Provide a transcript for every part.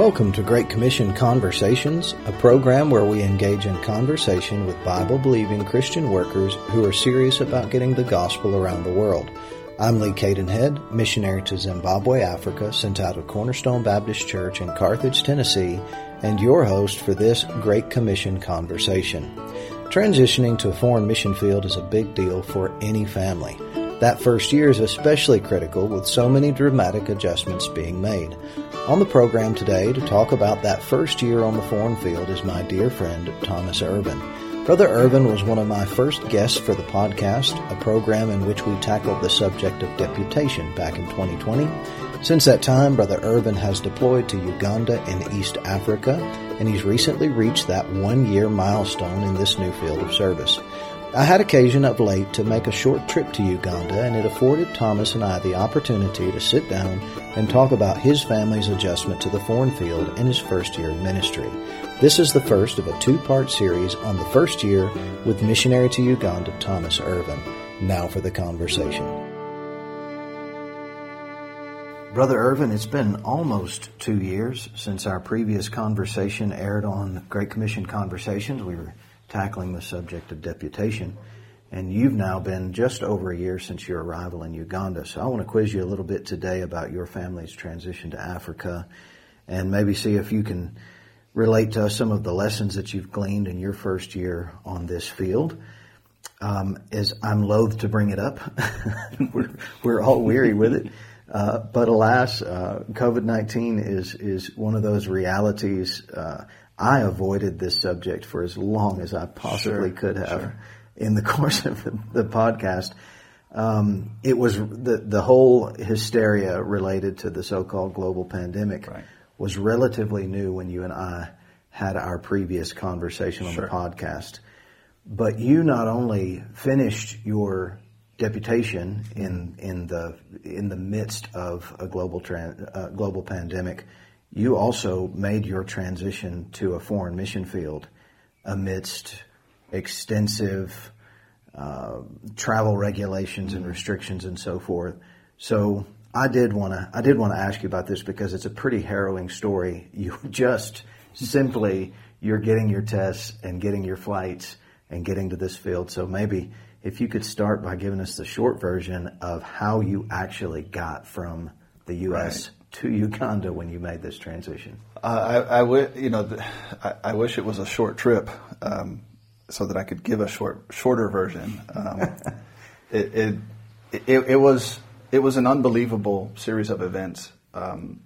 Welcome to Great Commission Conversations, a program where we engage in conversation with Bible believing Christian workers who are serious about getting the gospel around the world. I'm Lee Cadenhead, missionary to Zimbabwe, Africa, sent out of Cornerstone Baptist Church in Carthage, Tennessee, and your host for this Great Commission Conversation. Transitioning to a foreign mission field is a big deal for any family. That first year is especially critical with so many dramatic adjustments being made. On the program today to talk about that first year on the foreign field is my dear friend Thomas Irvin. Brother Irvin was one of my first guests for the podcast, a program in which we tackled the subject of deputation back in 2020. Since that time, Brother Irvin has deployed to Uganda in East Africa, and he's recently reached that one year milestone in this new field of service. I had occasion of late to make a short trip to Uganda, and it afforded Thomas and I the opportunity to sit down and talk about his family's adjustment to the foreign field in his first year of ministry. This is the first of a two-part series on the first year with missionary to Uganda Thomas Irvin. Now for the conversation. Brother Irvin, it's been almost two years since our previous conversation aired on Great Commission Conversations. We were tackling the subject of deputation. And you've now been just over a year since your arrival in Uganda. So I want to quiz you a little bit today about your family's transition to Africa and maybe see if you can relate to us some of the lessons that you've gleaned in your first year on this field. Um, as I'm loath to bring it up, we're, we're all weary with it. Uh, but alas, uh, COVID-19 is, is one of those realities, uh, I avoided this subject for as long as I possibly sure, could have sure. In the course of the, the podcast. Um, it was the the whole hysteria related to the so-called global pandemic Right. was relatively new when you and I had our previous conversation on Sure. the podcast. But you not only finished your deputation in in the in the midst of a global tran uh, global pandemic, you also made your transition to a foreign mission field amidst extensive uh, travel regulations and restrictions and so forth. So I did want to I did want to ask you about this because it's a pretty harrowing story. You just simply you're getting your tests and getting your flights and getting to this field. So maybe if you could start by giving us the short version of how you actually got from the U.S. to Uganda when you made this transition. Uh, I, I you know, th- I, I wish it was a short trip, um, so that I could give a short, shorter version. Um, it, it, it, it was, it was an unbelievable series of events. Um,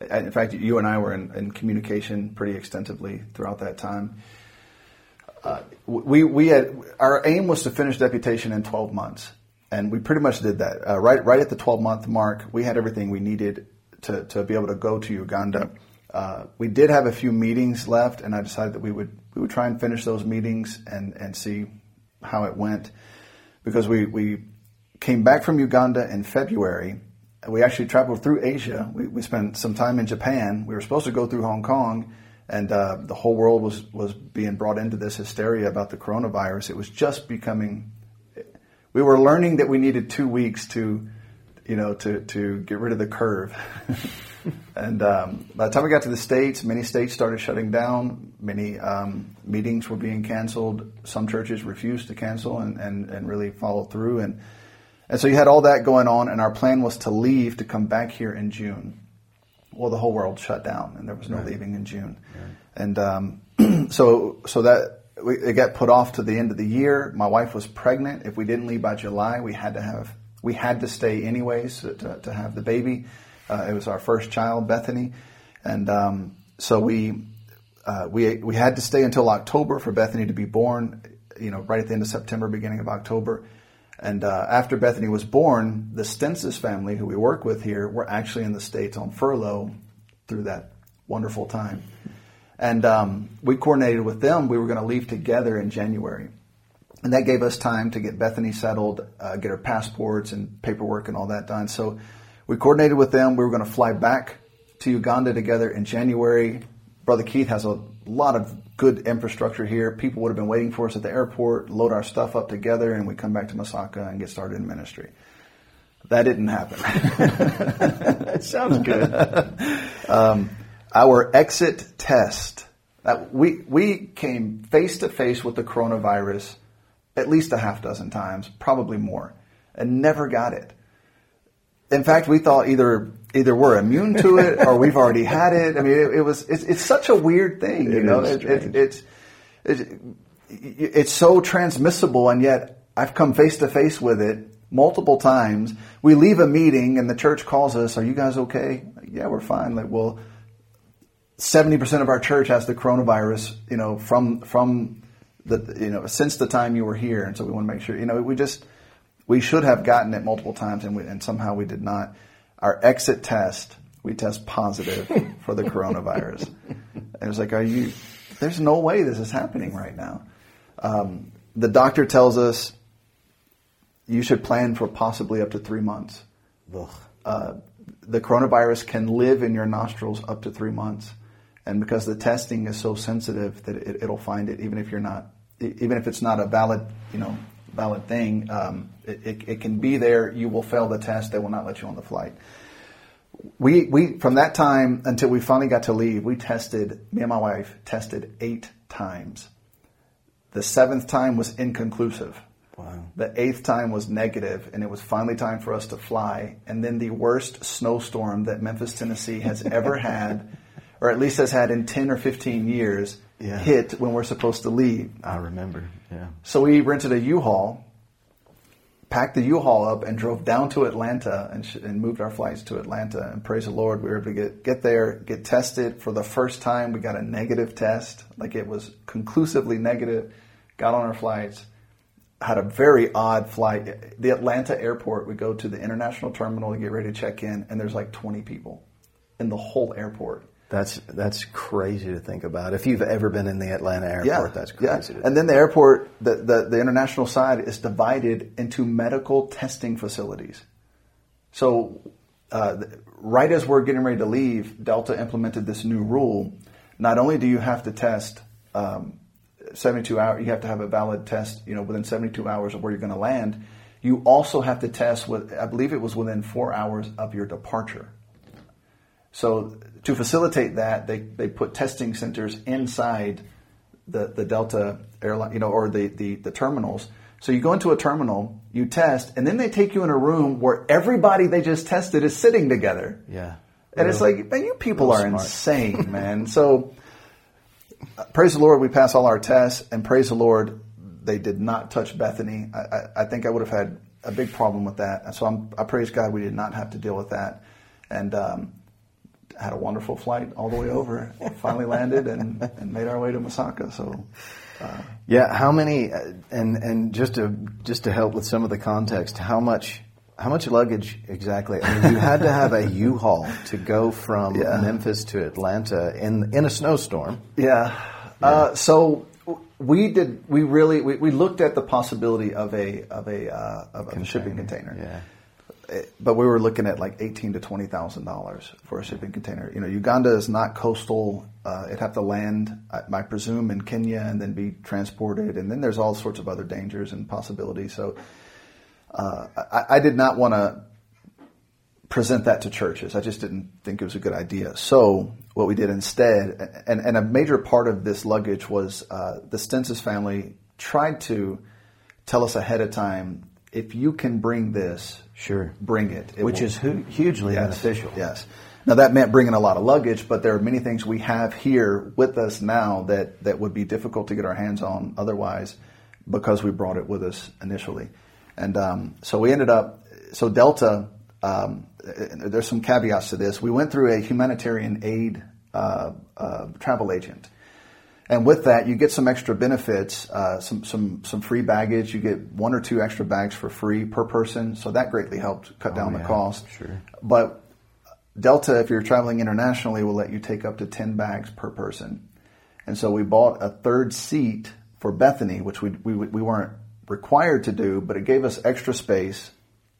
in fact, you and I were in, in communication pretty extensively throughout that time. Uh, we, we had, our aim was to finish deputation in 12 months. And we pretty much did that. Uh, right, right at the 12 month mark, we had everything we needed to, to be able to go to Uganda. Uh, we did have a few meetings left, and I decided that we would we would try and finish those meetings and, and see how it went, because we, we came back from Uganda in February. We actually traveled through Asia. We, we spent some time in Japan. We were supposed to go through Hong Kong, and uh, the whole world was was being brought into this hysteria about the coronavirus. It was just becoming. We were learning that we needed two weeks to, you know, to to get rid of the curve. and um, by the time we got to the states, many states started shutting down. Many um, meetings were being canceled. Some churches refused to cancel and, and, and really follow through. And and so you had all that going on. And our plan was to leave to come back here in June. Well, the whole world shut down, and there was no Right. leaving in June. And um, so so that we, it got put off to the end of the year. My wife was pregnant. If we didn't leave by July, we had to have we had to stay anyways to, to, have the baby. Uh, it was our first child, Bethany, and um, so we uh, we we had to stay until October for Bethany to be born. You know, right at the end of September, beginning of October. And uh, after Bethany was born, the Stensis family, who we work with here, were actually in the states on furlough through that wonderful time. And um, we coordinated with them. We were going to leave together in January. And that gave us time to get Bethany settled, uh, get her passports and paperwork and all that done. So we coordinated with them. We were going to fly back to Uganda together in January. Brother Keith has a lot of good infrastructure here. People would have been waiting for us at the airport, load our stuff up together, and we come back to Masaka and get started in ministry. That didn't happen. That sounds good. Um, Our exit test. Uh, we we came face to face with the coronavirus at least a half dozen times, probably more, and never got it. In fact, we thought either either we're immune to it or we've already had it. I mean, it, it was it's, it's, such a weird thing, you It know. It- it, it's it's it's so transmissible, and yet I've come face to face with it multiple times. We leave a meeting, and the church calls us. Are you guys okay? Yeah, we're fine. Like, well, seventy percent of our church has the coronavirus. You know, from from the you know since the time you were here, and so we want to make sure. You know, we just we should have gotten it multiple times, and we, and somehow we did not. Our exit test, we test positive for the coronavirus. And it was like, are you? There's no way this is happening right now. Um, the doctor tells us you should plan for possibly up to three months uh, the coronavirus can live in your nostrils up to three months, and because the testing is so sensitive that it, it'll find it even if you're not, even if it's not a valid, you know, valid thing, um, it, it, it can be there. You will fail the test. They will not let you on the flight. We we from that time until we finally got to leave, we tested. Me and my wife tested eight times. The seventh time was inconclusive. Wow. The eighth time was negative, and it was finally time for us to fly. And then the worst snowstorm that Memphis, Tennessee has ever had, or at least has had in 10 or 15 years, Yeah. hit when we're supposed to leave. I remember. Yeah. So we rented a U-Haul, packed the U-Haul up, and drove down to Atlanta and, sh- and moved our flights to Atlanta. And praise the Lord, we were able to get, get there, get tested. For the first time, we got a negative test. Like it was conclusively negative. Got on our flights. Had a very odd flight. The Atlanta airport, we go to the international terminal to get ready to check in, and there's like 20 people in the whole airport. That's that's crazy to think about. If you've ever been in the Atlanta airport, that's crazy. To And then the airport, the, the, the international side is divided into medical testing facilities. So, uh, right as we're getting ready to leave, Delta implemented this new rule. Not only do you have to test um, 72 hours, you have to have a valid test, you know, within 72 hours of where you're going to land. You also have to test with, I believe it was within four hours of your departure. So to facilitate that, they, they put testing centers inside the, the Delta airline, you know, or the, the, the terminals. So you go into a terminal, you test, and then they take you in a room where everybody they just tested is sitting together. yeah. And it's like, man, you people are smart. insane, man. So uh, praise the Lord, we passed all our tests, and praise the Lord, they did not touch Bethany. I, I, I think I would have had a big problem with that. So I'm, I praise God we did not have to deal with that. And um, had a wonderful flight all the way over. Finally landed and, and made our way to Masaka. So Yeah, how many? uh, And and just to just to help with some of the context, how much how much luggage exactly? I mean, you had to have a U-Haul to go from Yeah. Memphis to Atlanta in in a snowstorm. Yeah. Uh, so we did. We really we, we looked at the possibility of a of a uh, of a shipping container. Yeah. But we were looking at like eighteen to twenty thousand dollars for a shipping container. You know, Uganda is not coastal. Uh, it'd have to land, I, I presume, in Kenya and then be transported. And then there's all sorts of other dangers and possibilities. So uh, I, I did not want to present that to churches. I just didn't think it was a good idea. So what we did instead, and, and a major part of this luggage was uh, the Stensis family tried to tell us ahead of time, if you can bring this, Sure. bring it. It Which will- is hu- hugely Yes, beneficial. Yes. Now that meant bringing a lot of luggage, but there are many things we have here with us now that, that would be difficult to get our hands on otherwise because we brought it with us initially. And um, so we ended up, so Delta, um, there's some caveats to this. We went through a humanitarian aid uh, uh, travel agent. And with that, you get some extra benefits, uh, some some some free baggage. You get one or two extra bags for free per person, so that greatly helped cut down the yeah, cost. sure. But Delta, if you're traveling internationally, will let you take up to ten bags per person. And so we bought a third seat for Bethany, which we we we weren't required to do, but it gave us extra space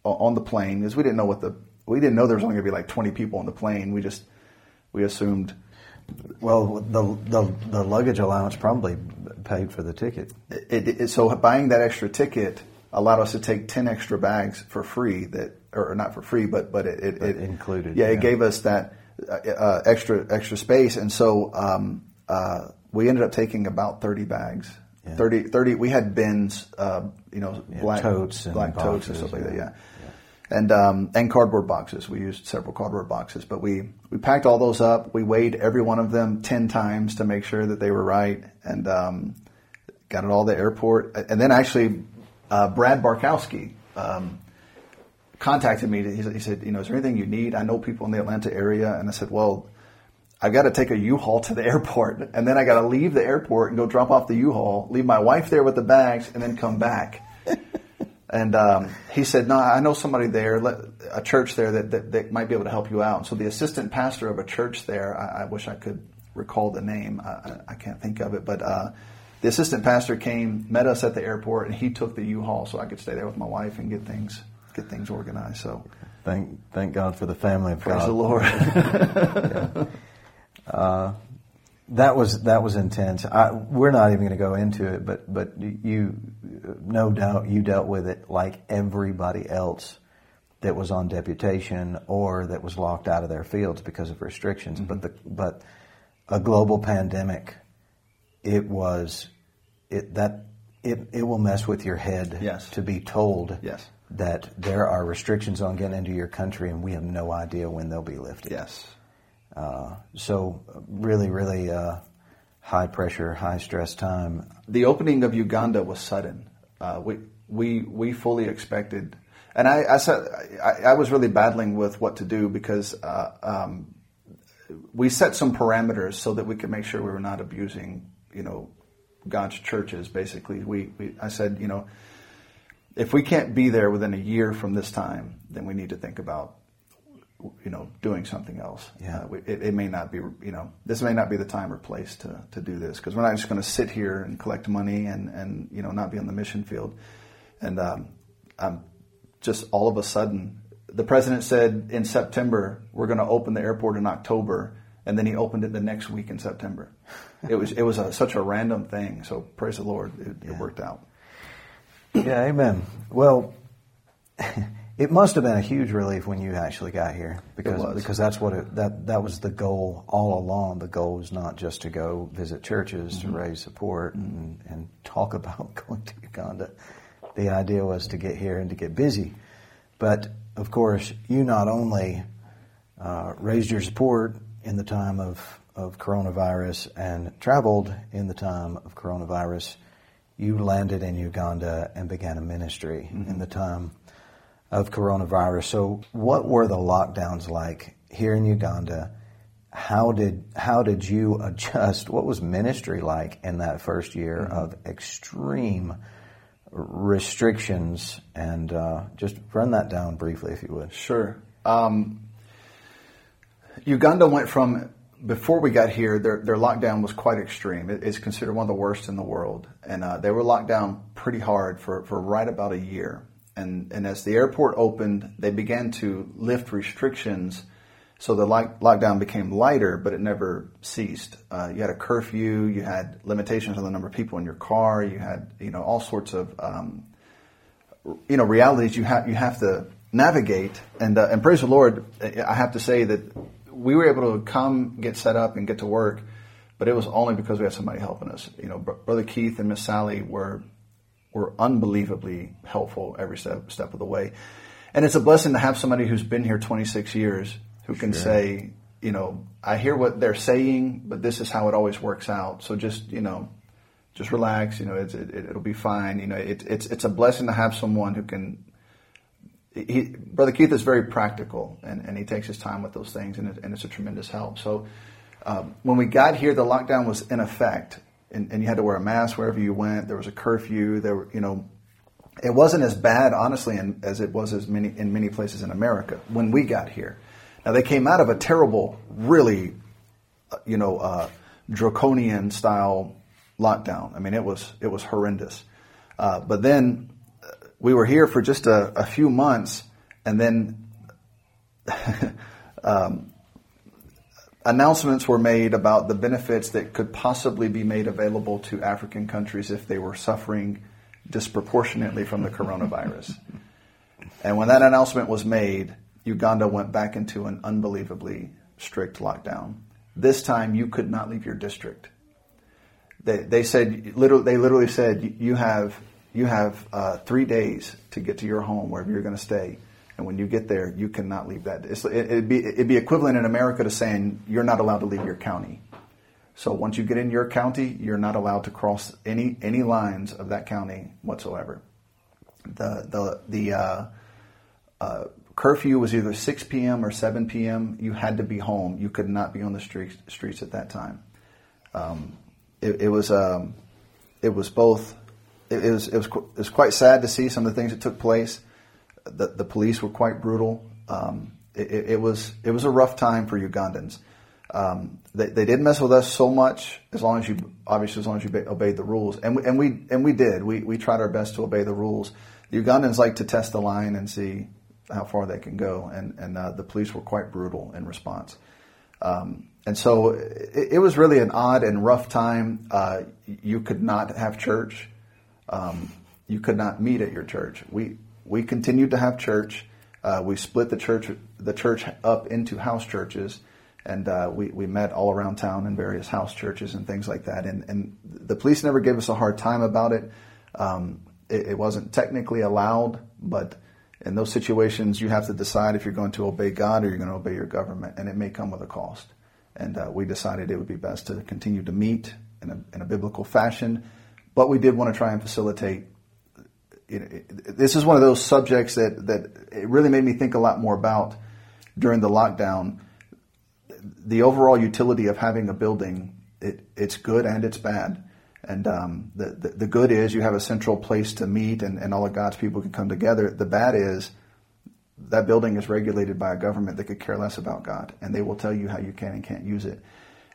on the plane because we didn't know what the we didn't know there was only going to be like twenty people on the plane. We just we assumed Well, the the, the luggage allowance probably paid for the ticket. it, it, so buying that extra ticket allowed us to take 10 extra bags for free that or not for free but but it, it, But it included, yeah, yeah. it gave us that uh, uh, extra extra space, and so um, uh, we ended up taking about thirty bags. Yeah. 30, 30 We had bins, uh, you know, Yeah, black totes and black totes and stuff like that. yeah. And um, and cardboard boxes. We used several cardboard boxes, but we we packed all those up. We weighed every one of them ten times to make sure that they were right, and um, got it all the airport. And then actually, uh, Brad Barkowski. Um, contacted me. He said, he said, you know, is there anything you need? I know people in the Atlanta area. And I said, well, I've got to take a U-Haul to the airport. And then I got to leave the airport and go drop off the U-Haul, leave my wife there with the bags, and then come back. And um, he said, no, I know somebody there, a church there that, that, that might be able to help you out. And so the assistant pastor of a church there, I, I wish I could recall the name. I, I- can't think of it. But uh, the assistant pastor came, met us at the airport, and he took the U-Haul so I could stay there with my wife and get things get things organized. So Thank thank God for the family of praise God. the Lord. That was that was intense. I, we're not even going to go into it, but but you, no doubt, you dealt with it like everybody else that was on deputation or that was locked out of their fields because of restrictions. Mm-hmm. But the but a global pandemic, it was it that it it will mess with your head. Yes. To be told. Yes. That there are restrictions on getting into your country, and we have no idea when they'll be lifted. yes. Uh, so really, really uh, high pressure, high stress time. the opening of Uganda was sudden. Uh, we we we fully expected, and I I, said, I I was really battling with what to do because uh, um, we set some parameters so that we could make sure we were not abusing, you know, God's churches. Basically, we, we I said, you know, if we can't be there within a year from this time, then we need to think about you know, doing something else. Yeah. Uh, we, it, it may not be, you know, this may not be the time or place to, to do this because we're not just going to sit here and collect money and, and, you know, not be on the mission field. And um, um, just all of a sudden, the president said in September, we're going to open the airport in October. And then he opened it the next week in September. It was, it was a, such a random thing. So praise the Lord, it, it worked out. Yeah, amen. Well, it must have been a huge relief when you actually got here because because that's what it, that that was the goal all along. The goal was not just to go visit churches to raise support and, and talk about going to Uganda. The idea was to get here and to get busy. But of course, you not only uh, raised your support in the time of, of coronavirus and traveled in the time of coronavirus, you landed in Uganda and began a ministry in the time of coronavirus. So, what were the lockdowns like here in Uganda? How did how did you adjust? What was ministry like in that first year of extreme restrictions? And uh, just run that down briefly, if you would. Sure. Um, Uganda went from before we got here. Their their lockdown was quite extreme. It, it's considered one of the worst in the world, and uh, they were locked down pretty hard for, for right about a year. And and as the airport opened, they began to lift restrictions. So the lock, lockdown became lighter, but it never ceased. Uh, you had a curfew. You had limitations on the number of people in your car. You had you know all sorts of um, you know realities you have you have to navigate and uh, and praise the Lord I have to say that we were able to come get set up and get to work but it was only because we had somebody helping us you know Br- brother Keith and Miss Sally were were unbelievably helpful every step step of the way and it's a blessing to have somebody who's been here 26 years who can say you know I hear what they're saying but this is how it always works out so just you know just relax. You know, it's, it, it'll be fine. You know, it, it's it's a blessing to have someone who can. He, Brother Keith is very practical, and, and he takes his time with those things, and, it, and it's a tremendous help. So, um, when we got here, the lockdown was in effect, and, and you had to wear a mask wherever you went. There was a curfew. There were, you know, it wasn't as bad, honestly, in, as it was as many in many places in America when we got here. Now they came out of a terrible, really, uh, you know, uh, draconian style lockdown. I mean, it was it was horrendous. Uh, but then uh, we were here for just a, a few months, and then um, announcements were made about the benefits that could possibly be made available to African countries if they were suffering disproportionately from the coronavirus. and when that announcement was made, Uganda went back into an unbelievably strict lockdown. This time, you could not leave your district. They, they said literally, they literally said you have you have uh, three days to get to your home wherever you're going to stay, and when you get there, you cannot leave that. It's, it, would be it'd be equivalent in America to saying you're not allowed to leave your county. So once you get in your county, you're not allowed to cross any any lines of that county whatsoever. The the the uh, uh, curfew was either 6 p.m. or 7 p.m. You had to be home. You could not be on the streets streets at that time. Um, it, it, was um, it was both. It, it, was it was it was quite sad to see some of the things that took place. The the police were quite brutal. Um, it, it, was it was a rough time for Ugandans. Um, they, they didn't mess with us so much as long as you obviously as long as you obeyed the rules, and we, and we and we did. We we tried our best to obey the rules. The Ugandans like to test the line and see how far they can go, and and uh, the police were quite brutal in response. Um, and so it, it, was really an odd and rough time. Uh, you could not have church. Um, you could not meet at your church. We we continued to have church. Uh, we split the church the church up into house churches and uh, we, we met all around town in various house churches and things like that. And, and the police never gave us a hard time about it. Um, it, it, wasn't technically allowed, but in those situations, you have to decide if you're going to obey God or you're going to obey your government, and it may come with a cost. And uh, we decided it would be best to continue to meet in a, in a biblical fashion, but we did want to try and facilitate. This is one of those subjects that, that it really made me think a lot more about during the lockdown the overall utility of having a building, it, it's good and it's bad. And um, the, the, the good is you have a central place to meet and, and all of God's people can come together. The bad is that building is regulated by a government that could care less about God, and they will tell you how you can and can't use it.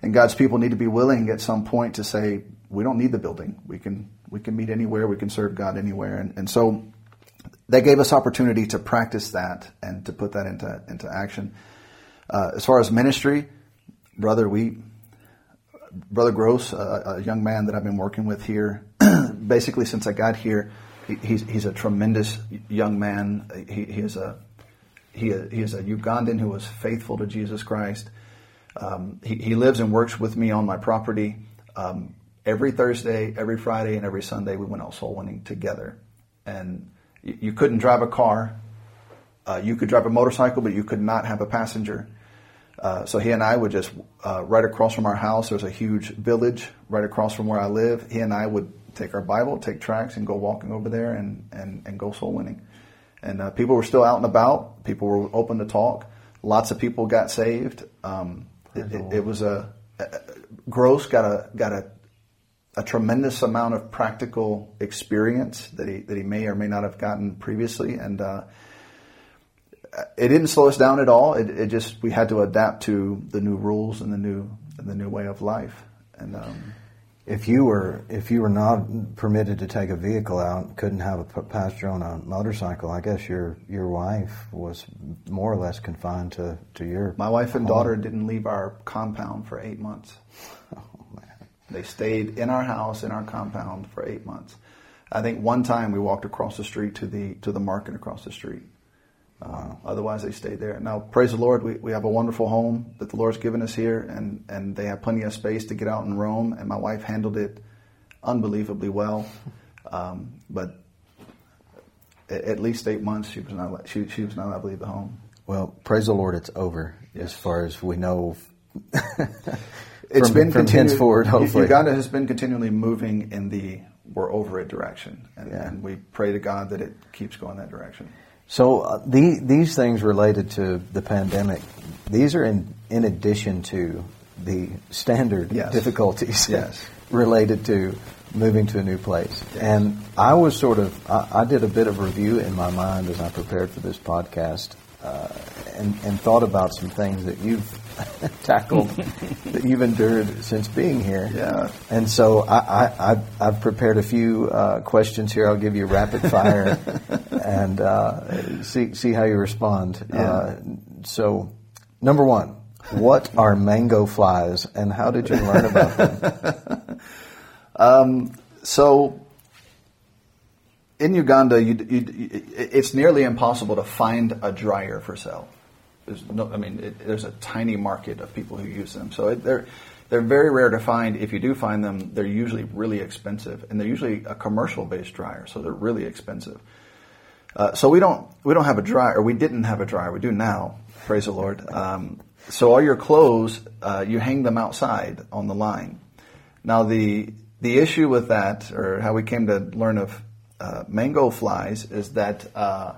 And God's people need to be willing at some point to say, we don't need the building. We can we can meet anywhere. We can serve God anywhere. And, and so that gave us opportunity to practice that and to put that into into action. Uh, as far as ministry, brother, we, brother Gross, a, a, young man that I've been working with here, basically since I got here, he, he's he's a tremendous young man. He, he is a he, he is a Ugandan who was faithful to Jesus Christ. Um, he, he lives and works with me on my property. Um, every Thursday, every Friday, and every Sunday, we went out soul winning together. And you, couldn't drive a car. Uh, you could drive a motorcycle, but you could not have a passenger. Uh, so he and I would just uh, right across from our house. There's a huge village right across from where I live. He and I would take our Bible, take tracks, and go walking over there and and, and go soul winning. And uh, people were still out and about. People were open to talk. Lots of people got saved. Um, it, it, it, was a, a, Gross got a got a a tremendous amount of practical experience that he that he may or may not have gotten previously, and uh, it didn't slow us down at all. It, it, just we had to adapt to the new rules and the new and the new way of life. And um, if you were if you were not permitted to take a vehicle out, couldn't have a passenger on a motorcycle, I guess your your wife was more or less confined to to your. My wife and home. daughter didn't leave our compound for eight months. They stayed in our house in our compound for eight months. I think one time we walked across the street to the to the market across the street uh, otherwise, they stayed there. Now, praise the Lord, we, we have a wonderful home that the Lord's given us here, and, and they have plenty of space to get out and roam, and my wife handled it unbelievably well. Um, but at, at, least eight months, she was not she, she was not allowed to leave the home. Well, praise the Lord, it's over yes. as far as we know. it's from, been from henceforward, hopefully. Uganda has been continually moving in the we're over it direction, and, yeah. and we pray to God that it keeps going that direction. So uh, the, these things related to the pandemic, these are in, in addition to the standard yes. difficulties yes. related to moving to a new place. Yes. And I was sort of, I, I, did a bit of review in my mind as I prepared for this podcast uh, and, and thought about some things that you've tackled that you've endured since being here. Yeah. And so I, I, have prepared a few uh, questions here. I'll give you rapid fire and uh, see, see how you respond. Yeah. Uh, so, number one, what are mango flies and how did you learn about them? um, so, in Uganda, you, you, it's nearly impossible to find a dryer for sale. There's no, I mean, it, there's a tiny market of people who use them. So it, they're they're very rare to find. If you do find them, they're usually really expensive, and they're usually a commercial-based dryer, so they're really expensive. Uh, so we don't we don't have a dryer, we didn't have a dryer. We do now. Praise the Lord. Um, so all your clothes, uh, you hang them outside on the line. Now the the issue with that, or how we came to learn of uh, mango flies, is that uh,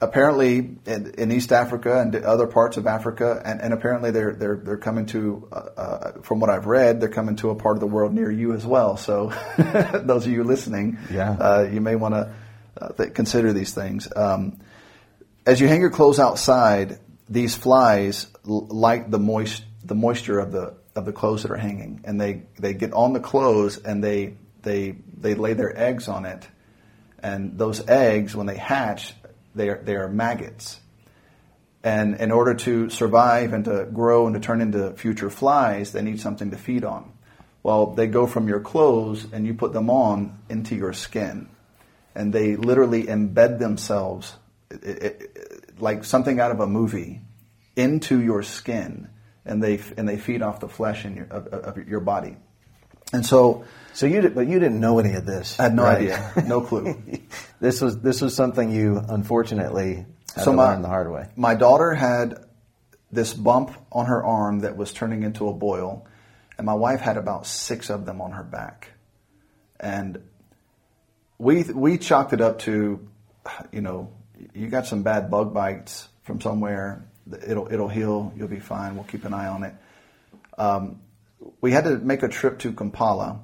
apparently in, in, East Africa and other parts of Africa, and, and apparently they're they're they're coming to, uh, uh, from what I've read, they're coming to a part of the world near you as well. So those of you listening, yeah. Uh, you may want to uh, th- consider these things. Um, as you hang your clothes outside, these flies l- like the moist the moisture of the of the clothes that are hanging, and they they get on the clothes and they they they lay their eggs on it, and those eggs when they hatch they are, they are maggots. And in order to survive and to grow and to turn into future flies, they need something to feed on. Well, they go from your clothes and you put them on into your skin. And they literally embed themselves it, it, it, like something out of a movie into your skin. And they, and they feed off the flesh in your, of, of your body. And so, so you did, but you didn't know any of this. I had no right? idea, no clue. this was this was something you unfortunately had so to my, learn the hard way. My daughter had this bump on her arm that was turning into a boil, and my wife had about six of them on her back, and we we chalked it up to, you know, you got some bad bug bites from somewhere. It'll it'll heal. You'll be fine. We'll keep an eye on it. Um, we had to make a trip to Kampala,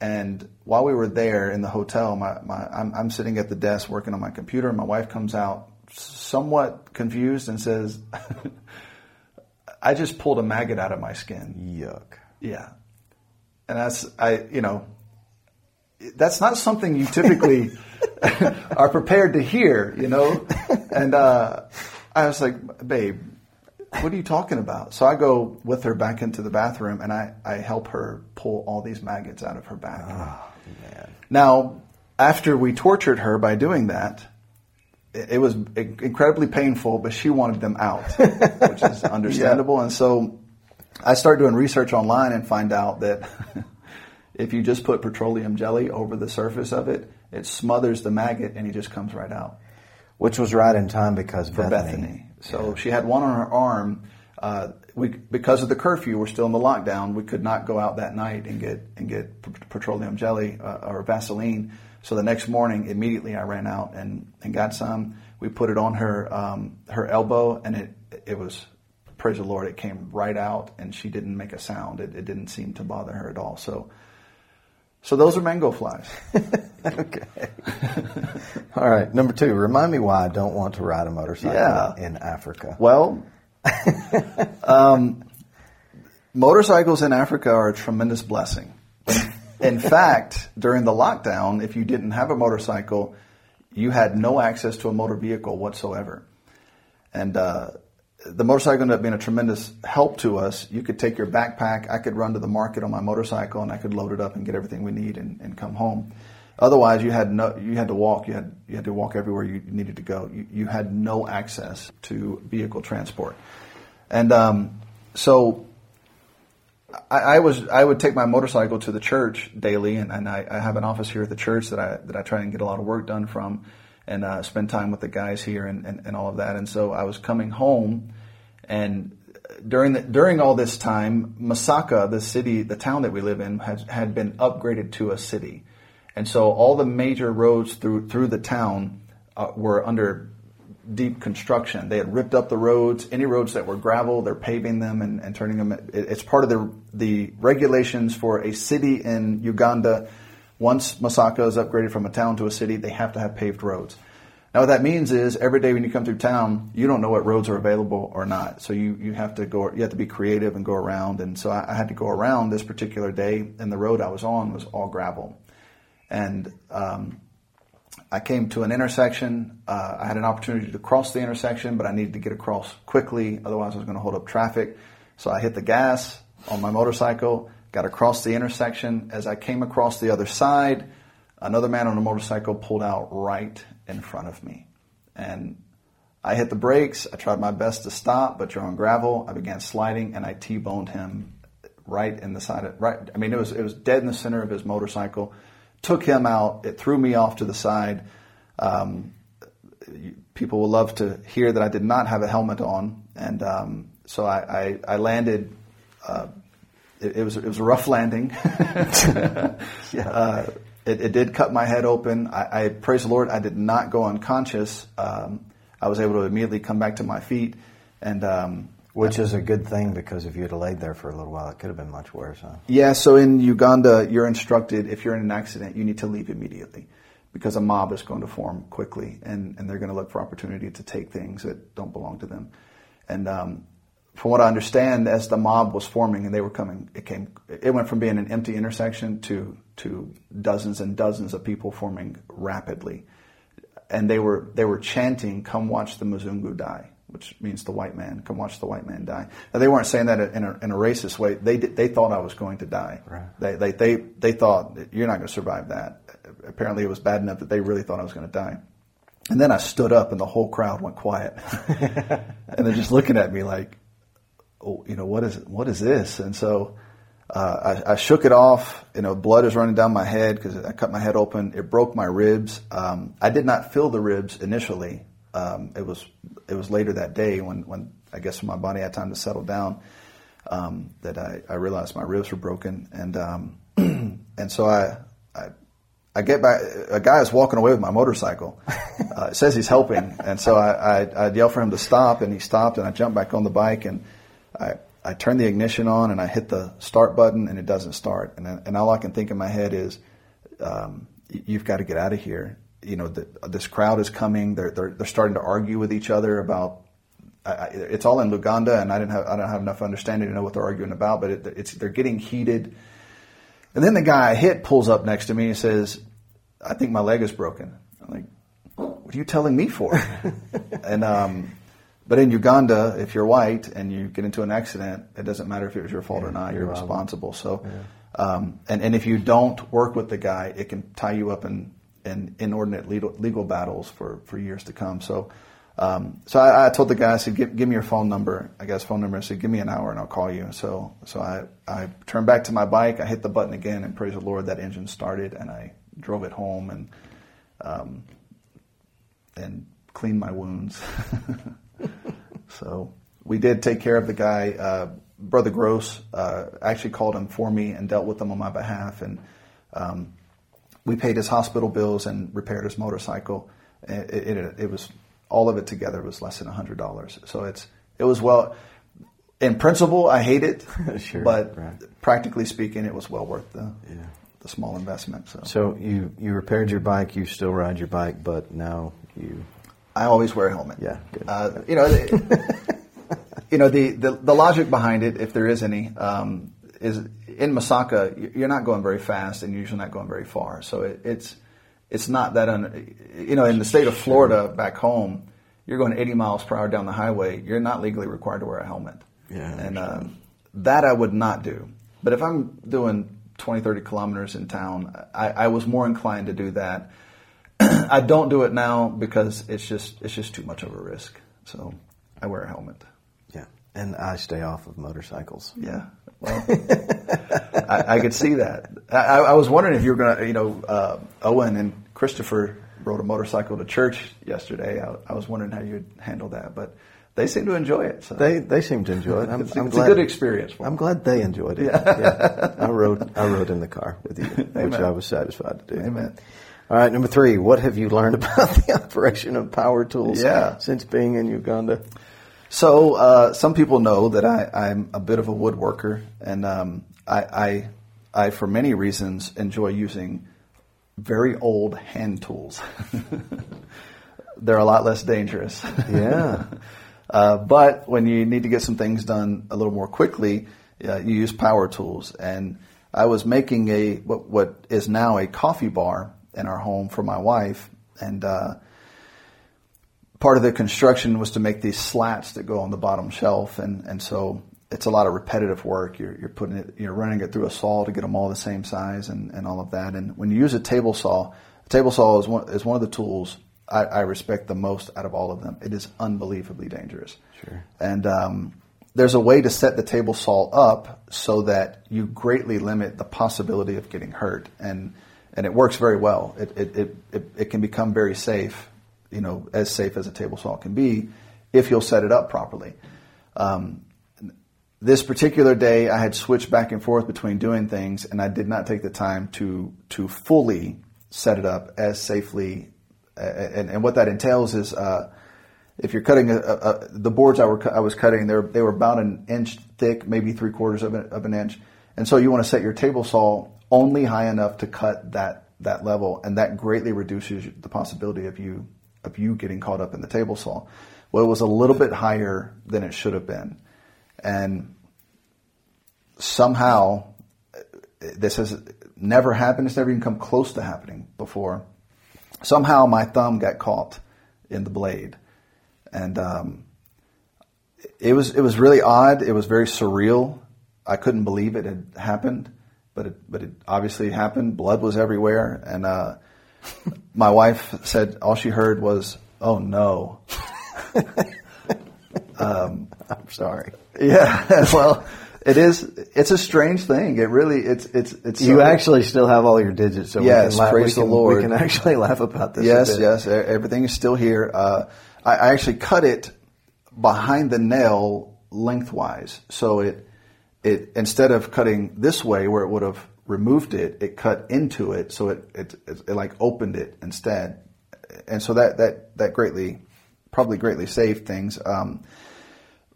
and while we were there in the hotel, my, my I'm, I'm sitting at the desk working on my computer. And my wife comes out somewhat confused and says, "I just pulled a maggot out of my skin." Yuck. Yeah, and that's I you know that's not something you typically are prepared to hear, you know. And uh, I was like, "Babe, what are you talking about? So I go with her back into the bathroom and I, I help her pull all these maggots out of her back. Oh, man. Now, after we tortured her by doing that, it, it was incredibly painful, but she wanted them out, which is understandable. yeah. And so I start doing research online and find out that if you just put petroleum jelly over the surface of it, it smothers the maggot and he just comes right out. Which was right in time because for Bethany. Bethany. So yeah. she had one on her arm. Uh, we, because of the curfew, we're still in the lockdown. We could not go out that night and get and get petroleum jelly uh, or Vaseline. So the next morning, immediately I ran out and, and got some. We put it on her um, her elbow, and it it was praise the Lord. It came right out, and she didn't make a sound. It, it didn't seem to bother her at all. So so those are mango flies. okay. All right. Number two, remind me why I don't want to ride a motorcycle yeah. in Africa. Well, um, motorcycles in Africa are a tremendous blessing. In fact, during the lockdown, if you didn't have a motorcycle, you had no access to a motor vehicle whatsoever. And uh, the motorcycle ended up being a tremendous help to us. You could take your backpack. I could run to the market on my motorcycle and I could load it up and get everything we need and, and come home. Otherwise, you had no, you had to walk. You had you had to walk everywhere you needed to go. You, you had no access to vehicle transport, and um, so I, I, was I would take my motorcycle to the church daily, and, and I, I, have an office here at the church that I that I try and get a lot of work done from and uh, spend time with the guys here and, and, and all of that. And so I was coming home, and during the, during all this time, Masaka, the city, the town that we live in, had had been upgraded to a city, and so all the major roads through through the town uh, were under deep construction. They had ripped up the roads. Any roads that were gravel, they're paving them and, and turning them. It's part of the the regulations for a city in Uganda once Masaka is upgraded from a town to a city, they have to have paved roads. Now, what that means is every day when you come through town, you don't know what roads are available or not. So you, you have to go, you have to be creative and go around. And so I, I had to go around this particular day, and the road I was on was all gravel. And um, I came to an intersection. Uh, I had an opportunity to cross the intersection, but I needed to get across quickly. Otherwise, I was going to hold up traffic. So I hit the gas on my motorcycle got across the intersection. As I came across the other side, another man on a motorcycle pulled out right in front of me. And I hit the brakes. I tried my best to stop, but you're on gravel. I began sliding, and I T-boned him right in the side of right. I mean, it was it was dead in the center of his motorcycle. Took him out. It threw me off to the side. Um, people will love to hear that I did not have a helmet on, and um, so I, I, I landed. Uh, it, it, was it was a rough landing. yeah. uh, it, it, did cut my head open. I, I, praise the Lord. I did not go unconscious. Um, I was able to immediately come back to my feet, and um, which is a good thing because if you'd have laid there for a little while, it could have been much worse. Huh? Yeah. So in Uganda, you're instructed if you're in an accident, you need to leave immediately because a mob is going to form quickly, and, and they're going to look for opportunity to take things that don't belong to them. And um, from what I understand, as the mob was forming and they were coming, it came. It went from being an empty intersection to to dozens and dozens of people forming rapidly and they were they were chanting, "Come watch the Mzungu die," which means the white man. Come watch the white man die. Now, they weren't saying that in a, in a racist way. They they thought I was going to die. Right. They, they they they thought you're not going to survive that. Apparently, it was bad enough that they really thought I was going to die. And then I stood up, and the whole crowd went quiet, and they're just looking at me like, "Oh, you know what is what is this?" And so uh, I, I, shook it off. You know, blood is running down my head because I cut my head open. It broke my ribs. Um, I did not feel the ribs initially. Um, it was it was later that day when, when I guess my body had time to settle down um, that I, I, realized my ribs were broken. And um, and so I, I get back. A guy is walking away with my motorcycle. Uh, it says he's helping, and so I, I I yell for him to stop, and he stopped, and I jumped back on the bike, and I I turn the ignition on and I hit the start button and it doesn't start. And, and all I can think in my head is, um, you've got to get out of here. You know, the, this crowd is coming. They're, they're, they're starting to argue with each other about. I, it's all in Luganda, and I didn't have I don't have enough understanding to know what they're arguing about. But it, it's they're getting heated. And then the guy I hit pulls up next to me and says, "I think my leg is broken." I'm like, "What are you telling me for?" and um, but in Uganda, if you're white and you get into an accident, it doesn't matter if it was your fault yeah, or not. You're, you're responsible. So, yeah. um, and and if you don't work with the guy, it can tie you up in, in inordinate legal, legal battles for, for years to come. So, um, so I, I, told the guy, I said, give, give, me your phone number. I got his phone number. I said, give me an hour and I'll call you. So, so I, I turned back to my bike. I hit the button again and praise the Lord, that engine started and I drove it home and, um, and cleaned my wounds. so we did take care of the guy. Uh, Brother Gross uh, actually called him for me and dealt with him on my behalf, and um, we paid his hospital bills and repaired his motorcycle. It, it, it was all of it together was less than hundred dollars. So it's it was well. In principle, I hate it, sure, but right. practically speaking, it was well worth the yeah. the small investment. So. so you you repaired your bike. You still ride your bike, but now you I always wear a helmet. Yeah, uh, you know, the, you know the, the, the logic behind it, if there is any, um, is in Masaka you're not going very fast and you're usually not going very far. So it, it's it's not that un, you know in the state of Florida back home, you're going 80 miles per hour down the highway. You're not legally required to wear a helmet. Yeah, and um, that I would not do. But if I'm doing 20, 30 kilometers in town, I, I was more inclined to do that I don't do it now because it's just it's just too much of a risk. So I wear a helmet. Yeah, and I stay off of motorcycles. Yeah, well, I, I, could see that. I, I, was wondering if you were going to, you know, uh, Owen and Christopher rode a motorcycle to church yesterday. I, I was wondering how you'd handle that, but they seem to enjoy it. So. They they seem to enjoy it. I'm, it's, I'm it's glad, a good experience. I'm glad they enjoyed it. Yeah. yeah. I rode I rode in the car with you, Amen. which I was satisfied to do. Amen. All right, number three. What have you learned about the operation of power tools yeah. since being in Uganda? So uh, some people know that I, am a bit of a woodworker, and um, I, I, I, for many reasons, enjoy using very old hand tools. They're a lot less dangerous. Yeah. uh, but when you need to get some things done a little more quickly, uh, you use power tools. And I was making a what, what is now a coffee bar in our home for my wife, and uh, part of the construction was to make these slats that go on the bottom shelf, and and so it's a lot of repetitive work. You're you're putting it, you're running it through a saw to get them all the same size, and and all of that. And when you use a table saw, a table saw is one is one of the tools I, I respect the most out of all of them. It is unbelievably dangerous. Sure. And um, there's a way to set the table saw up so that you greatly limit the possibility of getting hurt, and and it works very well. It it it, it, can become very safe, you know, as safe as a table saw can be, if you'll set it up properly. Um, this particular day, I had switched back and forth between doing things, and I did not take the time to to fully set it up as safely. And, and what that entails is, uh, if you're cutting a, a, the boards I, were, I was cutting, they were, they were about an inch thick, maybe three quarters of, an, of an inch, and so you want to set your table saw only high enough to cut that that level, and that greatly reduces the possibility of you of you getting caught up in the table saw. Well, it was a little bit higher than it should have been, and somehow this has never happened. It's never even come close to happening before. Somehow my thumb got caught in the blade, and um, it was it was really odd. It was very surreal. I couldn't believe it had happened, but it but it obviously happened. Blood was everywhere, and uh, my wife said all she heard was, "Oh no." um, I'm sorry. Yeah, well, it is. It's a strange thing. It really. It's. It's. It's. You so, actually still have all your digits. So yes, we can laugh, praise can, the Lord. We can actually laugh about this. Yes, yes. Everything is still here. Uh, I, I actually cut it behind the nail lengthwise, so it. It instead of cutting this way where it would have removed it, it cut into it, so it it, it, it like opened it instead, and so that that that greatly, probably greatly saved things. Um,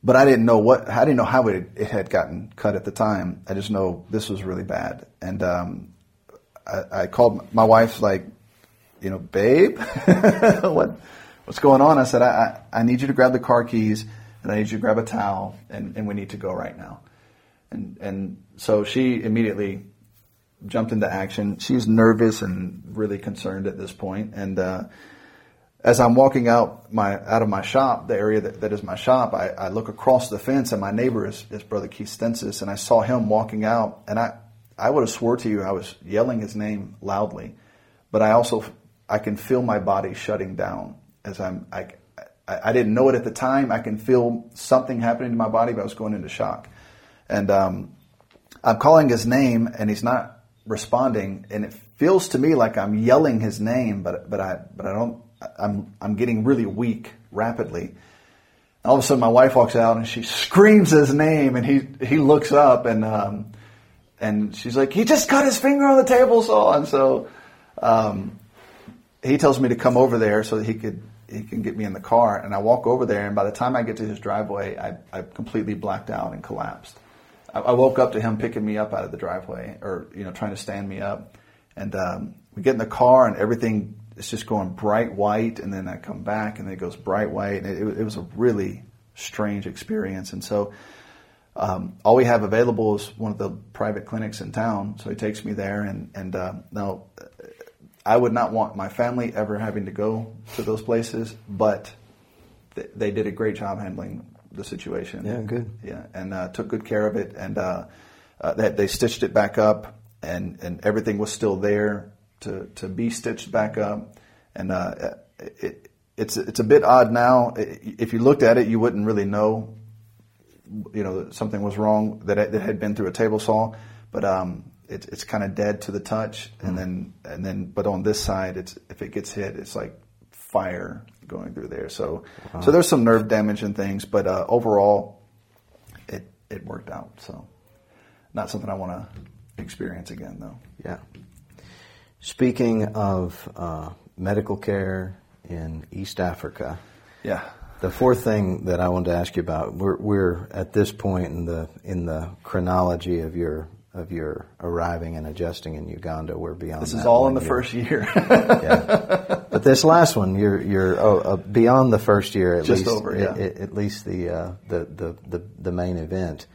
but I didn't know what I didn't know how it, it had gotten cut at the time. I just know this was really bad, and um, I, I, called my wife like, you know, babe, what what's going on? I said I, I, I need you to grab the car keys and I need you to grab a towel and, and we need to go right now. And and so she immediately jumped into action. She was nervous and really concerned at this point. point, and. Uh, as I'm walking out my out of my shop, the area that, that is my shop, I, I look across the fence and my neighbor is, is Brother Keith Stensis, and I saw him walking out, and I I would have swore to you I was yelling his name loudly, but I also I can feel my body shutting down as I'm I, I didn't know it at the time. I can feel something happening to my body, but I was going into shock, and um, I'm calling his name, and he's not responding, and it feels to me like I'm yelling his name, but but I but I don't I'm, I'm getting really weak rapidly. All of a sudden, my wife walks out and she screams his name, and he he looks up and um, and she's like, "He just cut his finger on the table saw," and so um, he tells me to come over there so that he could he can get me in the car. And I walk over there, and by the time I get to his driveway, I I completely blacked out and collapsed. I, I woke up to him picking me up out of the driveway, or you know, trying to stand me up, and um, we get in the car, and everything is just going bright white, and then I come back, and it goes bright white, and it, it was a really strange experience. And so, um, all we have available is one of the private clinics in town. So he takes me there, and and uh, now I would not want my family ever having to go to those places, but th- they did a great job handling the situation. Yeah, good. Yeah, and uh, took good care of it, and uh, uh they, they stitched it back up, and and everything was still there to, to be stitched back up. And uh, it, it's it's a bit odd now. If you looked at it, you wouldn't really know, you know, that something was wrong that it, that had been through a table saw. But um, it, it's kind of dead to the touch, and mm then and then but on this side, it's if it gets hit, it's like fire going through there. So wow. so there's some nerve damage and things, but uh, overall, it it worked out. So not something I want to experience again, though. Yeah. Speaking of uh, medical care in East Africa, yeah. The fourth thing that I wanted to ask you about, we're, we're at this point in the in the chronology of your of your arriving and adjusting in Uganda. We're beyond. This is all in the year. first year. yeah. But this last one, you're you're oh, uh, beyond the first year at Just least. over, yeah. at, at least the, uh, the, the the the main event.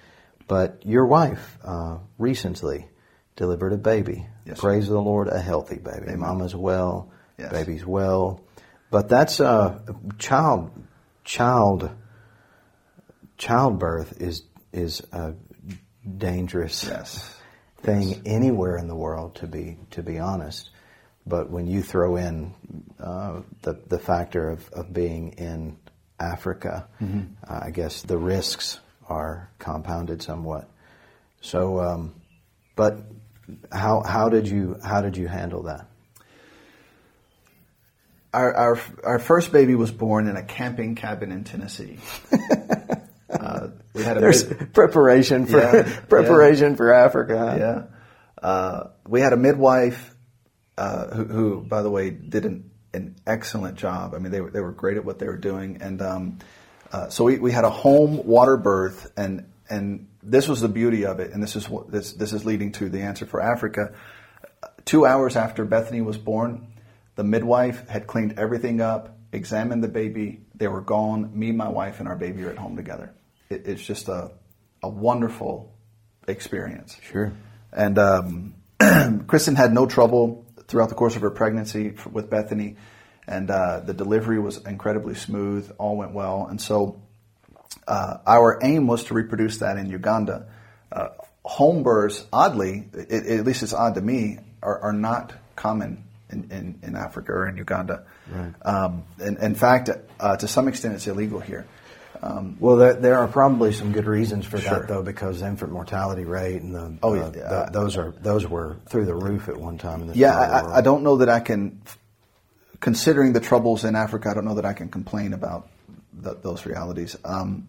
But your wife uh, recently delivered a baby. Yes, Praise the Lord, a healthy baby. Amen. Mama's well, yes. baby's well. But that's a uh, child child childbirth is is a dangerous yes. thing yes. anywhere in the world to be to be honest. But when you throw in uh, the the factor of, of being in Africa. Uh, I guess the risks are compounded somewhat. So, um, but how how did you how did you handle that? Our, our our first baby was born in a camping cabin in Tennessee. we had a There's mid- preparation for Yeah, preparation for Africa. yeah. Uh, we had a midwife uh, who, who, by the way, did an, an excellent job. I mean, they were, they were great at what they were doing, and um, uh, so we, we had a home water birth, and and this was the beauty of it, and this is what this this is leading to the answer for Africa. Two hours after Bethany was born, the midwife had cleaned everything up, examined the baby. They were gone. Me, my wife, and our baby are at home together. It, it's just a a wonderful experience. Sure. And um, Kristen had no trouble throughout the course of her pregnancy with Bethany, and uh, the delivery was incredibly smooth. All went well, and so uh, our aim was to reproduce that in Uganda. Uh, home births, oddly, it, at least it's odd to me, are, are not common in, in, in Africa or in Uganda. Right. Um, in, in fact, uh, to some extent, it's illegal here. Um, Well, there, there are probably some good reasons for Sure. that, though, because the infant mortality rate and the Oh, uh, yeah. th- those are those were through the roof at one time Yeah, the I, I- don't know that I can, considering the troubles in Africa, I don't know that I can complain about th- those realities. Um,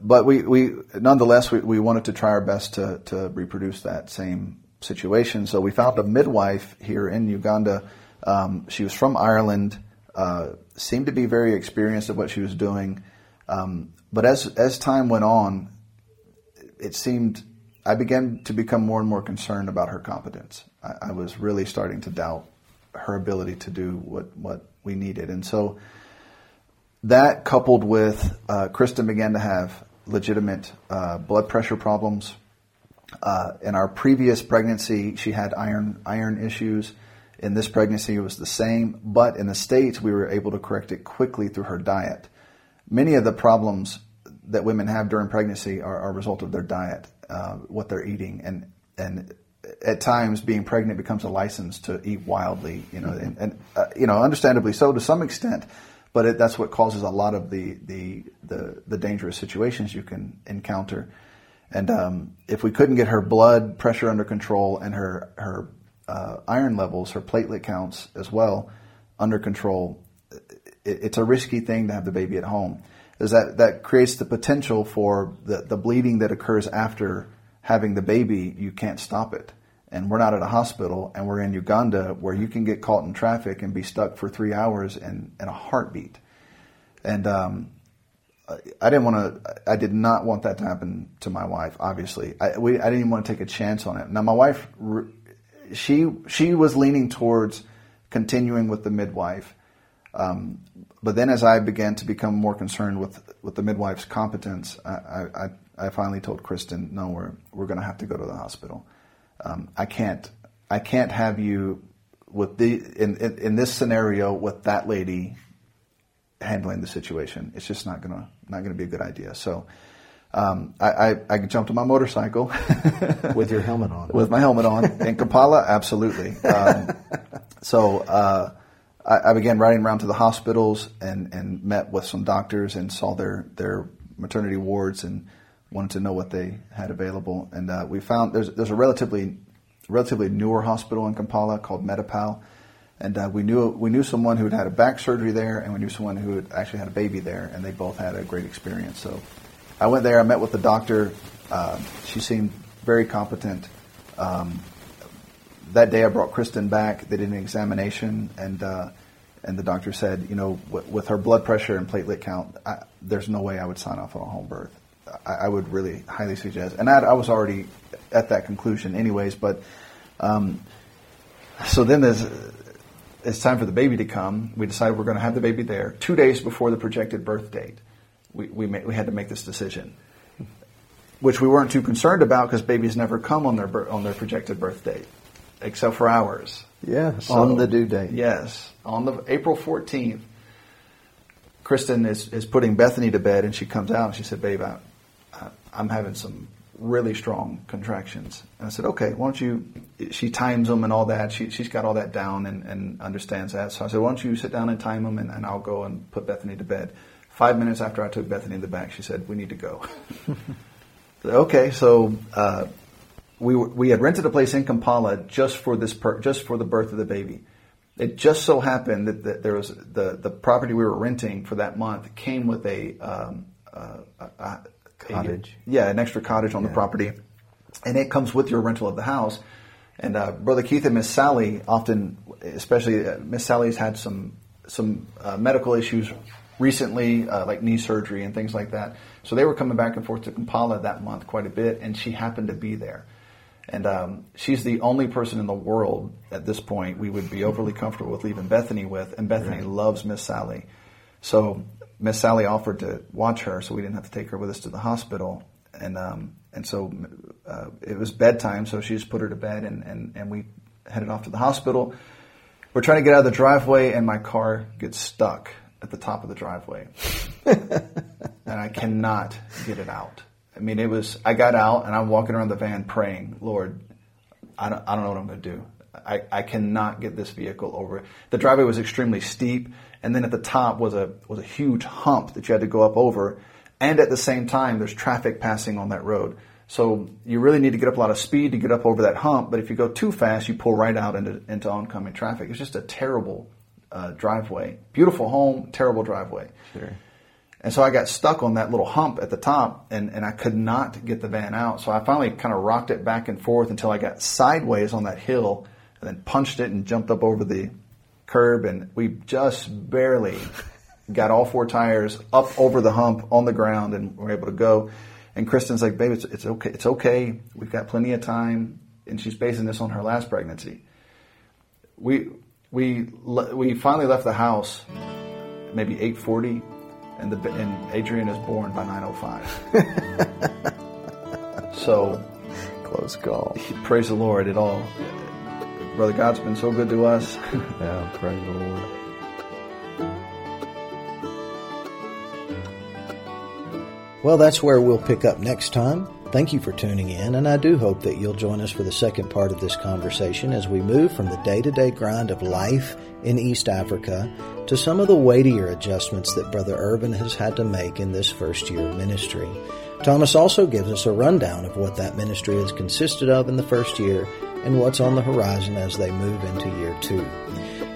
but we, we nonetheless, we, we wanted to try our best to, to reproduce that same situation. So we found a midwife here in Uganda. Um, she was from Ireland, uh, seemed to be very experienced at what she was doing. Um, but as, as time went on, it seemed I began to become more and more concerned about her competence. I, I was really starting to doubt her ability to do what, what we needed. And so that coupled with uh, Kristen began to have legitimate uh, blood pressure problems. Uh, in our previous pregnancy, she had iron iron issues. In this pregnancy, it was the same, but in the states, we were able to correct it quickly through her diet. Many of the problems that women have during pregnancy are, are a result of their diet, uh, what they're eating, and and at times being pregnant becomes a license to eat wildly, you know, and, and uh, you know, understandably so to some extent, but it, that's what causes a lot of the, the the the dangerous situations you can encounter. And um, if we couldn't get her blood pressure under control and her her uh, iron levels, her platelet counts as well under control, it, it's a risky thing to have the baby at home. Is that that creates the potential for the, the bleeding that occurs after having the baby? You can't stop it, and we're not at a hospital, and we're in Uganda where you can get caught in traffic and be stuck for three hours in, in a heartbeat. And um, I didn't want to. I did not want that to happen to my wife. Obviously, I, we, I didn't even want to take a chance on it. Now, my wife, she she was leaning towards continuing with the midwife, um, but then as I began to become more concerned with with the midwife's competence, I I, I finally told Kristen, no, we're we're going to have to go to the hospital. Um, I can't I can't have you with the in, in in this scenario with that lady handling the situation. It's just not gonna not gonna be a good idea. So um, I, I, I jumped on my motorcycle with your helmet on. with my helmet on in Kampala. Absolutely. Um, so uh, I, I began riding around to the hospitals and, and met with some doctors and saw their their maternity wards and wanted to know what they had available. And uh, we found there's there's a relatively relatively newer hospital in Kampala called Medipal. And uh, we knew we knew someone who had had a back surgery there, and we knew someone who had actually had a baby there, and they both had a great experience. So I went there. I met with the doctor. Uh, she seemed very competent. Um, that day, I brought Kristen back. They did an examination, and uh, and the doctor said, you know, with her blood pressure and platelet count, I, there's no way I would sign off on a home birth. I, I would really highly suggest, and I, I was already at that conclusion, anyways. But um, so then there's it's time for the baby to come. We decided we're going to have the baby there two days before the projected birth date. We we, we had to make this decision, which we weren't too concerned about because babies never come on their on their projected birth date, except for ours. yeah, So- on the due date. Yes, on the April fourteenth. Kristen is, is putting Bethany to bed, and she comes out and she said, "Babe, I, I, I'm having some really strong contractions. And I said, okay, why don't you, she times them and all that. She, she's got all that down and, and understands that. So I said, why don't you sit down and time them and, and I'll go and put Bethany to bed. Five minutes after I took Bethany in the back, she said, we need to go. okay, so uh, we, we had rented a place in Kampala just for this per, just for the birth of the baby. It just so happened that, that there was the, the property we were renting for that month came with a, um, uh, a, a Cottage. yeah, an extra cottage on the property, and it comes with your rental of the house. And uh, Brother Keith and Miss Sally often, especially uh, Miss Sally's had some some uh, medical issues recently, uh, like knee surgery and things like that. So they were coming back and forth to Kampala that month quite a bit, and she happened to be there. And um, she's the only person in the world at this point we would be overly comfortable with leaving Bethany with, and Bethany loves Miss Sally. So Miss Sally offered to watch her, so we didn't have to take her with us to the hospital. And um, and so uh, it was bedtime, so she just put her to bed, and, and, and we headed off to the hospital. We're trying to get out of the driveway, and my car gets stuck at the top of the driveway, and I cannot get it out. I mean, it was. I got out, and I'm walking around the van praying, Lord, I don't, I don't know what I'm going to do. I, I cannot get this vehicle over. The driveway was extremely steep, and then at the top was a was a huge hump that you had to go up over, and at the same time, there's traffic passing on that road. So you really need to get up a lot of speed to get up over that hump. But if you go too fast, you pull right out into into oncoming traffic. It's just a terrible uh, driveway. Beautiful home, terrible driveway. Sure. And so I got stuck on that little hump at the top and, and I could not get the van out. So I finally kind of rocked it back and forth until I got sideways on that hill and then punched it and jumped up over the curb and we just barely got all four tires up over the hump on the ground and were able to go. And Kristen's like, babe, it's, it's okay. It's okay. We've got plenty of time. And she's basing this on her last pregnancy. We, we, we finally left the house maybe 840 and the and Adrian is born by 905. so Close call. praise the Lord. It all, brother God's been so good to us. Yeah, praise the Lord. Well, that's where we'll pick up next time. Thank you for tuning in, and I do hope that you'll join us for the second part of this conversation as we move from the day to day grind of life in East Africa to some of the weightier adjustments that Brother Urban has had to make in this first year of ministry. Thomas also gives us a rundown of what that ministry has consisted of in the first year and what's on the horizon as they move into year two.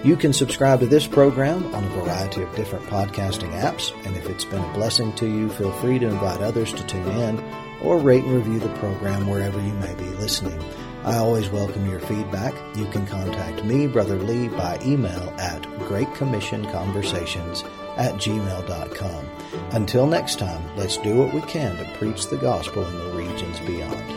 You can subscribe to this program on a variety of different podcasting apps, and if it's been a blessing to you, feel free to invite others to tune in or rate and review the program wherever you may be listening. I always welcome your feedback. You can contact me, Brother Lee, by email at greatcommissionconversations at gmail.com. Until next time, let's do what we can to preach the gospel in the regions beyond.